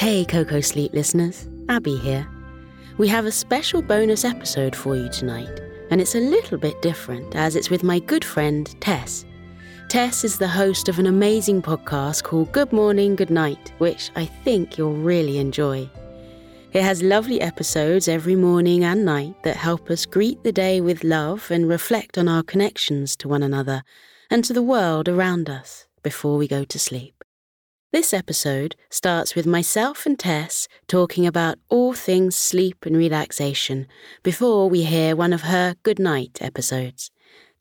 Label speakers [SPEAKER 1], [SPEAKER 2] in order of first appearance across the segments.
[SPEAKER 1] Hey, Koko Sleep listeners, Abbe here. We have a special bonus episode for you tonight, and it's a little bit different as it's with my good friend Taes. Taes is the host of an amazing podcast called Good Morning, Good Night, which I think you'll really enjoy. It has lovely episodes every morning and night that help us greet the day with love and reflect on our connections to one another and to the world around us before we go to sleep. This episode starts with myself and Taes talking about all things sleep and relaxation before we hear one of her Good Night episodes.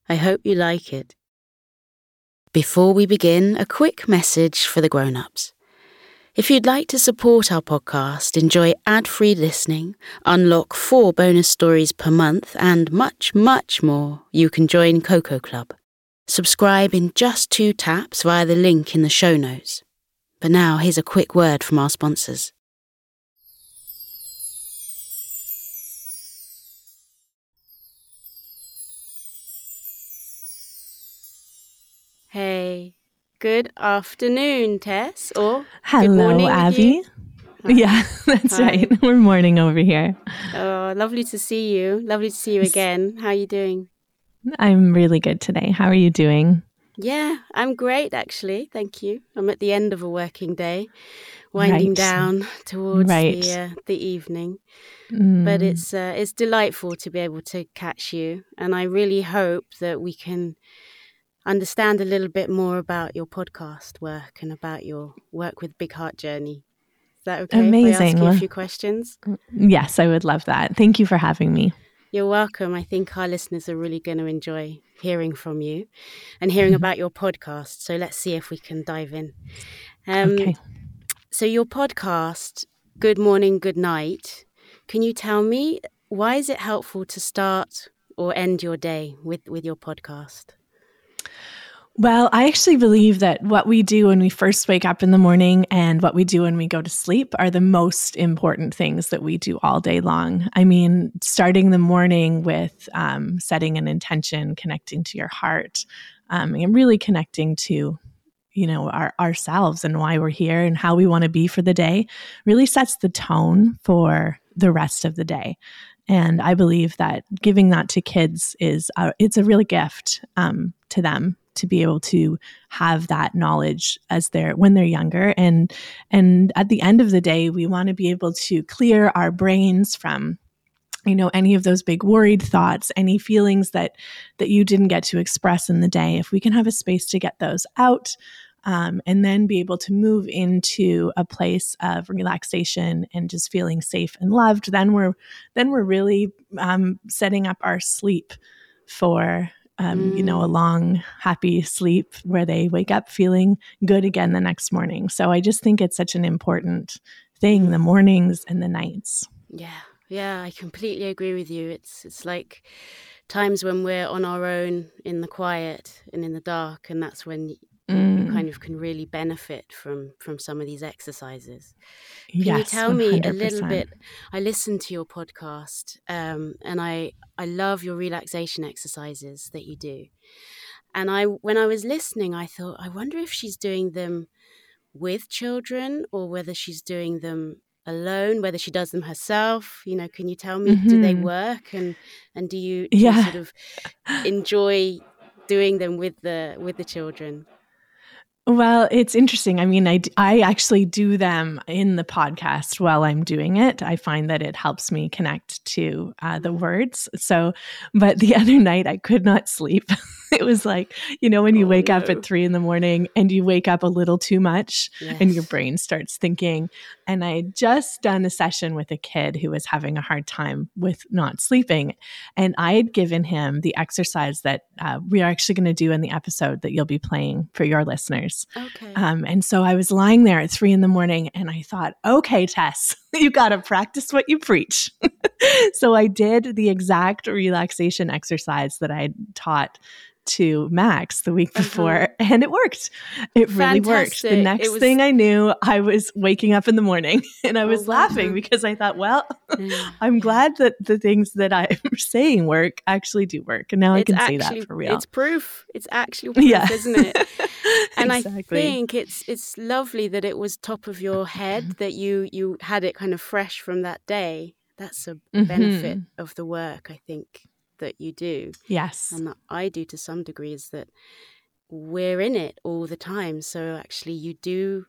[SPEAKER 1] I hope you like it. Before we begin, a quick message for the grown ups. If you'd like to support our podcast, enjoy ad free listening, unlock four bonus stories per month, and much, much more, you can join Koko Club. Subscribe in just two taps via the link in the show notes. But now, here's a quick word from our sponsors. Hey, good afternoon, Taes, or
[SPEAKER 2] Hello,
[SPEAKER 1] good morning,
[SPEAKER 2] Abbe. Yeah, that's
[SPEAKER 1] Hi.
[SPEAKER 2] right. We're morning over here.
[SPEAKER 1] Oh, lovely to see you. Lovely to see you again. How are you doing?
[SPEAKER 2] I'm really good today. How are you doing?
[SPEAKER 1] Yeah, I'm great actually. Thank you. I'm at the end of a working day, winding
[SPEAKER 2] Right.
[SPEAKER 1] down towards
[SPEAKER 2] Right.
[SPEAKER 1] the uh, the evening.
[SPEAKER 2] Mm,
[SPEAKER 1] But it's uh, it's delightful to be able to catch you, and I really hope that we can understand a little bit more about your podcast work and about your work with Big Heart Journey. Is that okay? Amazing. If I ask you a few questions.
[SPEAKER 2] yes, I would love that. Thank you for having me.
[SPEAKER 1] You're welcome. I think our listeners are really going to enjoy hearing from you and hearing
[SPEAKER 2] Mm-hmm.
[SPEAKER 1] about your podcast. So let's see if we can dive in. Um,
[SPEAKER 2] okay.
[SPEAKER 1] So, your podcast, Good Morning, Good Night, can you tell me why is it helpful to start or end your day with, with your podcast?
[SPEAKER 2] Well, I actually believe that what we do when we first wake up in the morning and what we do when we go to sleep are the most important things that we do all day long. I mean, starting the morning with um, setting an intention, connecting to your heart, um, and really connecting to you know our ourselves and why we're here and how we want to be for the day really sets the tone for the rest of the day and i believe that giving that to kids is a, it's a real gift um, to them to be able to have that knowledge as they're when they're younger. And and at the end of the day we want to be able to clear our brains from you know any of those big worried thoughts any feelings that that you didn't get to express in the day. If we can have a space to get those out um, and then be able to move into a place of relaxation and just feeling safe and loved then we're then we're really um, setting up our sleep for um, you know a
[SPEAKER 1] Mm.
[SPEAKER 2] long happy sleep where they wake up feeling good again the next morning so i just think it's such an important thing the mornings and the nights
[SPEAKER 1] Yeah, yeah, I completely agree with you. It's it's like times when we're on our own in the quiet and in the dark, and that's when you
[SPEAKER 2] Mm,
[SPEAKER 1] kind of can really benefit from from some of these exercises. Can
[SPEAKER 2] yes,
[SPEAKER 1] you tell me a little bit? I listened to your podcast, um, and I I love your relaxation exercises that you do. And I when I was listening, I thought, I wonder if she's doing them with children or whether she's doing them alone, whether she does them herself. You know, can you tell me do they
[SPEAKER 2] Mhm.
[SPEAKER 1] work and and do you, do you sort of enjoy doing them with the with the children?
[SPEAKER 2] Well, it's interesting. I mean, I, I actually do them in the podcast while I'm doing it. I find that it helps me connect to uh, the words. So, but the other night I could not sleep. it was like, you know, when you
[SPEAKER 1] Oh,
[SPEAKER 2] wake up at three in the morning and you wake up a little too much and your brain starts thinking. And I had just done a session with a kid who was having a hard time with not sleeping. And I had given him the exercise that uh, we are actually going to do in the episode that you'll be playing for your listeners.
[SPEAKER 1] Okay.
[SPEAKER 2] Um, and so I was lying there at three in the morning and I thought, okay, Taes, you got to practice what you preach. so I did the exact relaxation exercise that I taught to Max the week before, uh-huh. and it worked. It really worked. The next was... thing I knew, I was waking up in the morning and I oh, was oh, laughing because I thought, well, I'm glad that the things that I'm saying work actually do work. And now it's I can actually, say that for real.
[SPEAKER 1] It's proof. It's actually proof, yeah. isn't it? And exactly. I think it's it's lovely that it was top of your head that you you had it kind of fresh from that day. That's a mm-hmm. benefit of the work, I think that you do.
[SPEAKER 2] Yes.
[SPEAKER 1] And that I do to some degree is that we're in it all the time. So actually you do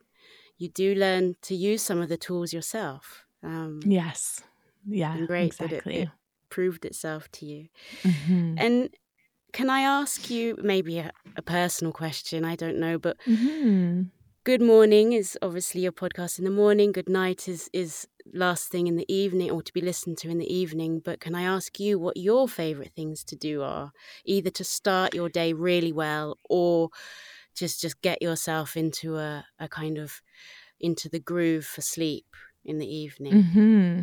[SPEAKER 1] you do learn to use some of the tools yourself.
[SPEAKER 2] Um, yes. Yeah.
[SPEAKER 1] And great exactly. that it, it, proved itself to you. Mm-hmm. And can I ask you maybe a, a, personal question? I don't know, but mm-hmm. Good morning is obviously your podcast in the morning. Good night is is last thing in the evening or to be listened to in the evening. But can I ask you what your favorite things to do are? Either to start your day really well or just just get yourself into a, a kind of into the groove for sleep in the evening.
[SPEAKER 2] Mm-hmm.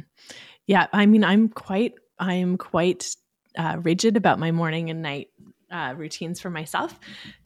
[SPEAKER 2] Yeah, I mean, I'm quite I'm quite uh, rigid about my morning and night uh, routines for myself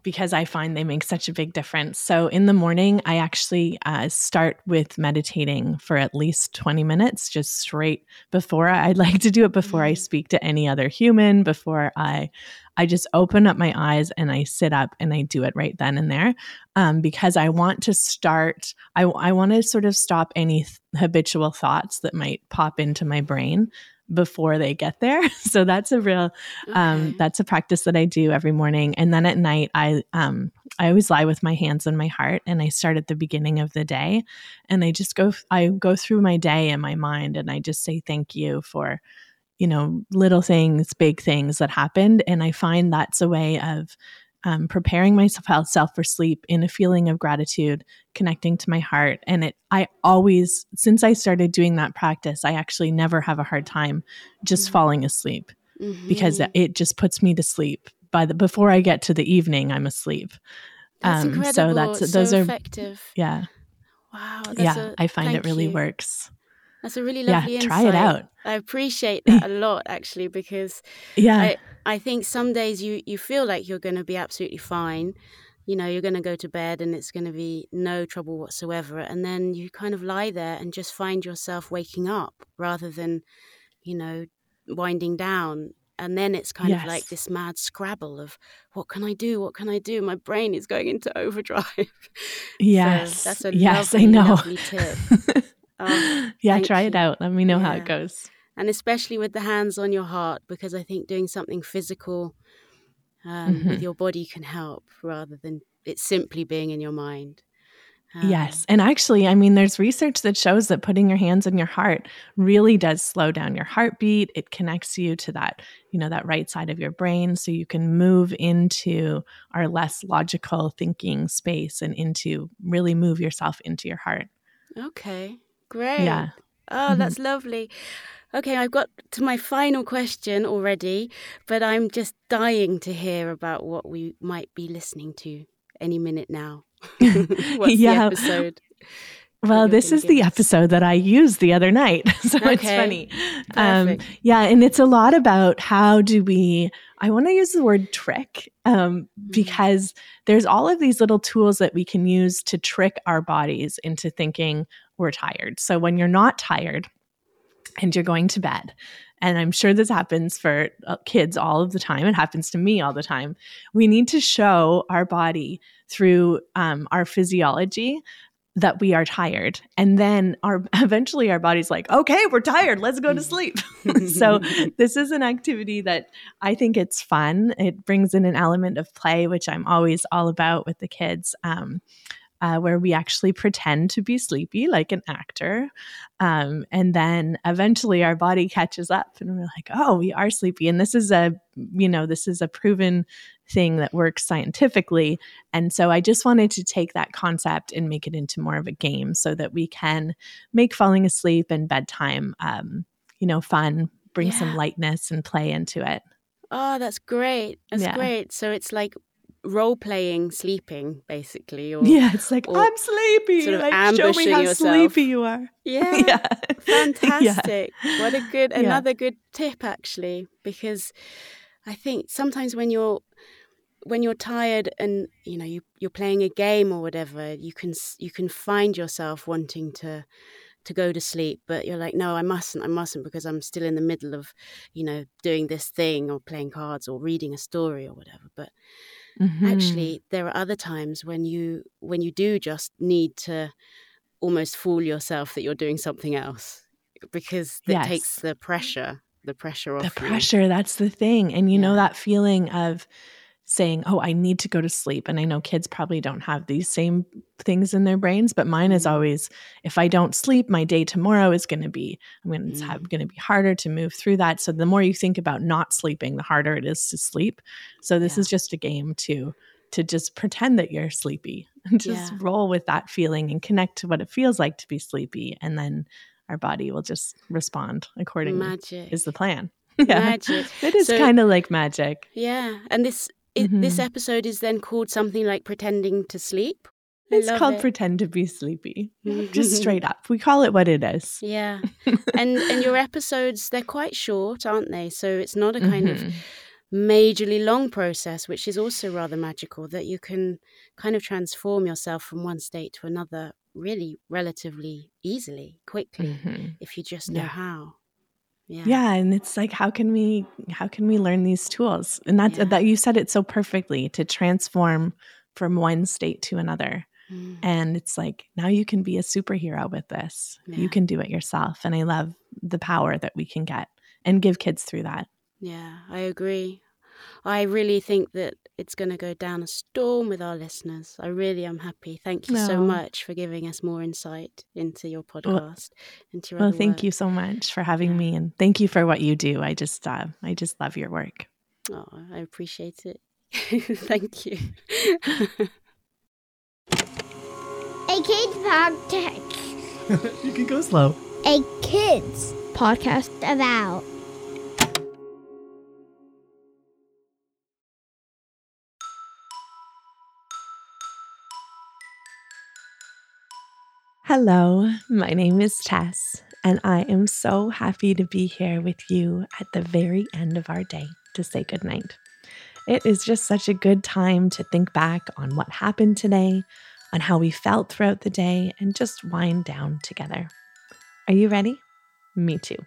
[SPEAKER 2] because I find they make such a big difference. So in the morning, I actually uh, start with meditating for at least 20 minutes, just straight before. I'd like to do it before I mm. speak to any other human, before I. I just open up my eyes and I sit up and I do it right then and there um, because I want to start. I, I want to sort of stop any th- habitual thoughts that might pop into my brain before they get there. So that's a real um, okay. um, that's a practice that I do every morning. And then at night I um I always lie with my hands on my heart and I start at the beginning of the day and I just go I go through my day in my mind and I just say thank you for you know little things, big things that happened and I find that's a way of um, preparing myself for sleep in a feeling of gratitude, connecting to my heart. And it, I always, since I started doing that practice, I actually never have a hard time just mm-hmm. falling asleep mm-hmm. because it just puts me to sleep. By the before I get to the evening, I'm asleep.
[SPEAKER 1] That's um, incredible. So that's those so are effective.
[SPEAKER 2] Yeah.
[SPEAKER 1] Wow.
[SPEAKER 2] yeah, a, I find it really you. works.
[SPEAKER 1] That's a really lovely
[SPEAKER 2] yeah,
[SPEAKER 1] insight.
[SPEAKER 2] Try it out.
[SPEAKER 1] I appreciate that a lot actually because
[SPEAKER 2] yeah.
[SPEAKER 1] I, I think some days you, you feel like you're going to be absolutely fine. You know, you're going to go to bed and it's going to be no trouble whatsoever. And then you kind of lie there and just find yourself waking up rather than, you know, winding down. And then it's kind yes. of like this mad scrabble of what can I do? What can I do? My brain is going into overdrive.
[SPEAKER 2] Yes.
[SPEAKER 1] so that's a
[SPEAKER 2] yes,
[SPEAKER 1] lovely,
[SPEAKER 2] I know.
[SPEAKER 1] lovely tip.
[SPEAKER 2] um, yeah, try
[SPEAKER 1] you.
[SPEAKER 2] it out. Let me know yeah. how it goes
[SPEAKER 1] and especially with the hands on your heart because i think doing something physical um, mm-hmm. with your body can help rather than it simply being in your mind
[SPEAKER 2] um, yes. And actually, I mean, there's research that shows that putting your hands on your heart really does slow down your heartbeat. It connects you to that, you know, that right side of your brain. So you can move into our less logical thinking space and into really move yourself into your heart.
[SPEAKER 1] Okay. Great.
[SPEAKER 2] Yeah.
[SPEAKER 1] Oh, mm-hmm. that's lovely. Okay, I've got to my final question already, but I'm just dying to hear about what we might be listening to any minute now. What's yeah. the episode?
[SPEAKER 2] Well, this is the us? episode that I used the other night. so okay. it's funny. Um, yeah, and it's a lot about how do we, I want to use the word trick um, mm-hmm. because there's all of these little tools that we can use to trick our bodies into thinking we're tired. So when you're not tired, and you're going to bed. And I'm sure this happens for uh, kids all of the time. It happens to me all the time. We need to show our body through um, our physiology that we are tired and then our eventually our body's like okay we're tired let's go to sleep so this is an activity that i think it's fun it brings in an element of play which i'm always all about with the kids um, uh, where we actually pretend to be sleepy like an actor. Um, and then eventually our body catches up and we're like, oh, we are sleepy. And this is a, you know, this is a proven thing that works scientifically. And so I just wanted to take that concept and make it into more of a game so that we can make falling asleep and bedtime, um, you know, fun, bring yeah. some lightness and play into it.
[SPEAKER 1] Oh, that's great. That's yeah. great. So it's like role playing sleeping basically
[SPEAKER 2] or yeah it's like i'm sleepy sort of like show me how yourself. sleepy you are
[SPEAKER 1] yeah, yeah. fantastic yeah. what a good another yeah. good tip actually because i think sometimes when you're when you're tired and you know you you're playing a game or whatever, you can you can find yourself wanting to to go to sleep but you're like no i mustn't i mustn't because i'm still in the middle of you know doing this thing or playing cards or reading a story or whatever but mm-hmm. actually there are other times when you when you do just need to almost fool yourself that you're doing something else because it yes. takes the pressure the pressure off
[SPEAKER 2] the pressure
[SPEAKER 1] you.
[SPEAKER 2] that's the thing and you yeah. know that feeling of saying, Oh, I need to go to sleep. And I know kids probably don't have these same things in their brains, but mine is mm-hmm. always if I don't sleep, my day tomorrow is going to be, I'm going to mm. going to be harder to move through that. So the more you think about not sleeping, the harder it is to sleep. So this yeah. is just a game to to just pretend that you're sleepy and just yeah. roll with that feeling and connect to what it feels like to be sleepy. And then our body will just respond accordingly. Magic is the plan.
[SPEAKER 1] yeah. Magic.
[SPEAKER 2] It is so, kind of like magic.
[SPEAKER 1] Yeah. And this it, mm-hmm. This episode is then called something like Pretending to Sleep.
[SPEAKER 2] it's called it. Pretend to Be Sleepy. Just straight up. We call it what it is.
[SPEAKER 1] Yeah. and and your episodes, they're quite short, aren't they? So it's not a kind mm-hmm. of majorly long process, which is also rather magical, that you can kind of transform yourself from one state to another really relatively easily, quickly, mm-hmm. if you just know yeah. how.
[SPEAKER 2] Yeah. yeah and it's like how can we how can we learn these tools and that's yeah. that you said it so perfectly to transform from one state to another mm. and it's like now you can be a superhero with this yeah. you can do it yourself and i love the power that we can get and give kids through that
[SPEAKER 1] yeah i agree I really think that it's going to go down a storm with our listeners. I really am happy. Thank you no. so much for giving us more insight into your podcast. Well, into
[SPEAKER 2] well thank work. you so much for having yeah. me, and thank you for what you do. I just, uh, I just love your work.
[SPEAKER 1] Oh, I appreciate it. thank you.
[SPEAKER 3] a kids podcast.
[SPEAKER 2] you can go slow.
[SPEAKER 3] A kids podcast about
[SPEAKER 2] Hello, my name is Taes, and I am so happy to be here with you at the very end of our day to say goodnight. It is just such a good time to think back on what happened today, on how we felt throughout the day, and just wind down together. Are you ready? Me too.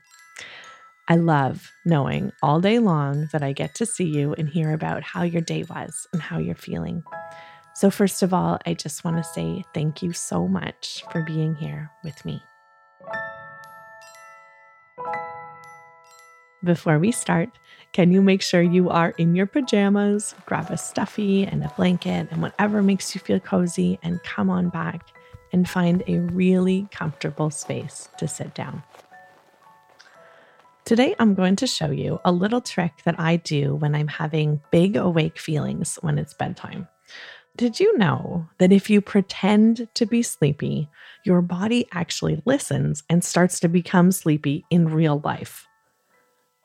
[SPEAKER 2] I love knowing all day long that I get to see you and hear about how your day was and how you're feeling. So, first of all, I just want to say thank you so much for being here with me. Before we start, can you make sure you are in your pajamas? Grab a stuffy and a blanket and whatever makes you feel cozy, and come on back and find a really comfortable space to sit down. Today, I'm going to show you a little trick that I do when I'm having big awake feelings when it's bedtime. Did you know that if you pretend to be sleepy, your body actually listens and starts to become sleepy in real life?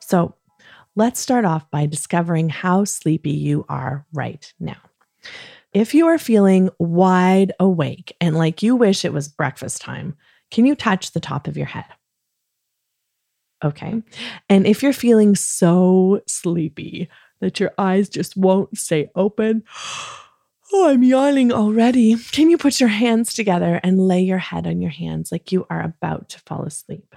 [SPEAKER 2] So, let's start off by discovering how sleepy you are right now. If you are feeling wide awake and like you wish it was breakfast time, can you touch the top of your head? Okay. And if you're feeling so sleepy that your eyes just won't stay open, Oh, I'm yawning already. Can you put your hands together and lay your head on your hands like you are about to fall asleep?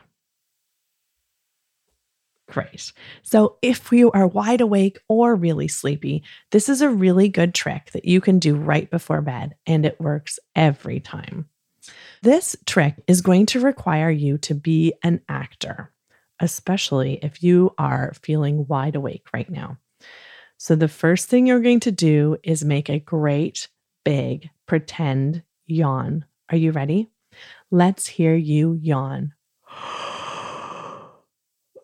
[SPEAKER 2] Great. So, if you are wide awake or really sleepy, this is a really good trick that you can do right before bed, and it works every time. This trick is going to require you to be an actor, especially if you are feeling wide awake right now. So, the first thing you're going to do is make a great big pretend yawn. Are you ready? Let's hear you yawn.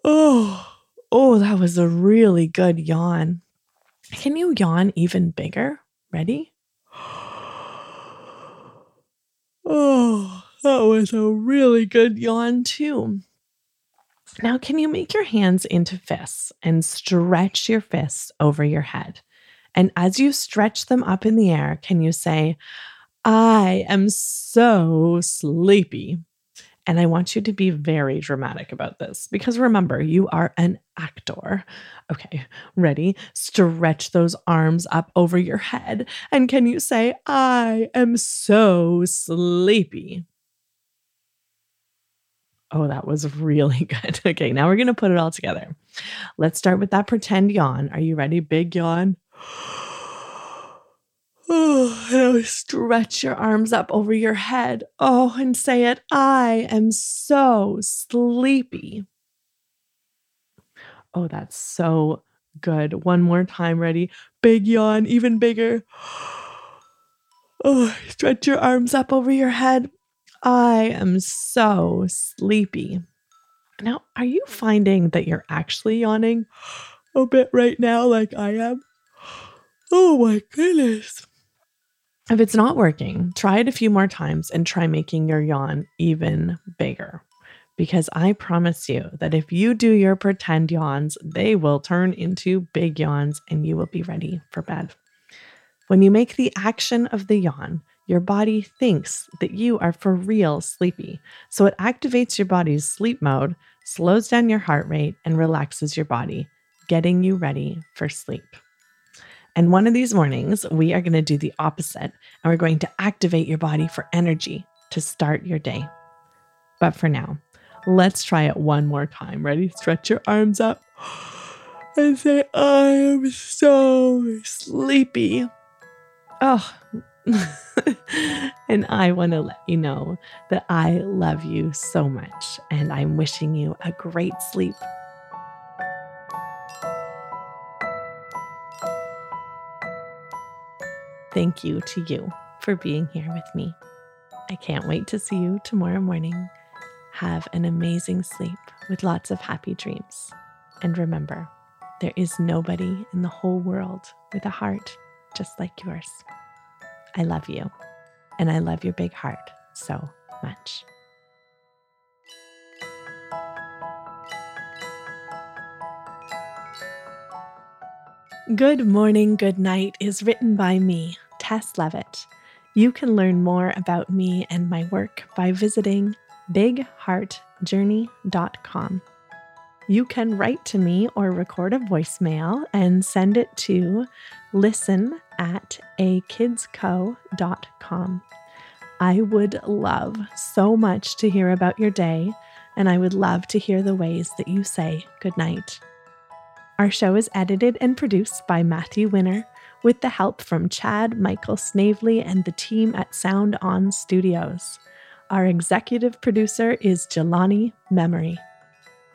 [SPEAKER 2] Oh, oh, that was a really good yawn. Can you yawn even bigger? Ready? Oh, that was a really good yawn, too. Now, can you make your hands into fists and stretch your fists over your head? And as you stretch them up in the air, can you say, I am so sleepy? And I want you to be very dramatic about this because remember, you are an actor. Okay, ready? Stretch those arms up over your head. And can you say, I am so sleepy? Oh, that was really good. Okay, now we're going to put it all together. Let's start with that pretend yawn. Are you ready? Big yawn. Oh, stretch your arms up over your head. Oh, and say it. I am so sleepy. Oh, that's so good. One more time. Ready? Big yawn, even bigger. Oh, stretch your arms up over your head. I am so sleepy. Now, are you finding that you're actually yawning a bit right now, like I am? Oh my goodness. If it's not working, try it a few more times and try making your yawn even bigger. Because I promise you that if you do your pretend yawns, they will turn into big yawns and you will be ready for bed. When you make the action of the yawn, your body thinks that you are for real sleepy. So it activates your body's sleep mode, slows down your heart rate, and relaxes your body, getting you ready for sleep. And one of these mornings, we are going to do the opposite and we're going to activate your body for energy to start your day. But for now, let's try it one more time. Ready? Stretch your arms up and say, I am so sleepy. Oh, and I want to let you know that I love you so much and I'm wishing you a great sleep thank you to you for being here with me. I can't wait to see you tomorrow morning. Have an amazing sleep with lots of happy dreams. And remember, there is nobody in the whole world with a heart just like yours. I love you, and I love your big heart so much. Good Morning, Good Night is written by me, Taes Leavitt. You can learn more about me and my work by visiting bigheartjourney.com. You can write to me or record a voicemail and send it to listen at akidsco.com. I would love so much to hear about your day, and I would love to hear the ways that you say goodnight. Our show is edited and produced by Matthew Winner with the help from Chad Michael Snavely and the team at Sound On Studios. Our executive producer is Jelani Memory.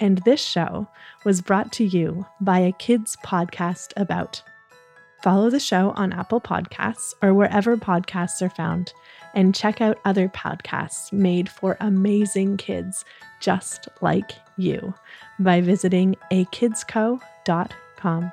[SPEAKER 2] And this show was brought to you by a kids podcast about. Follow the show on Apple Podcasts or wherever podcasts are found, and check out other podcasts made for amazing kids just like you by visiting akidsco.com.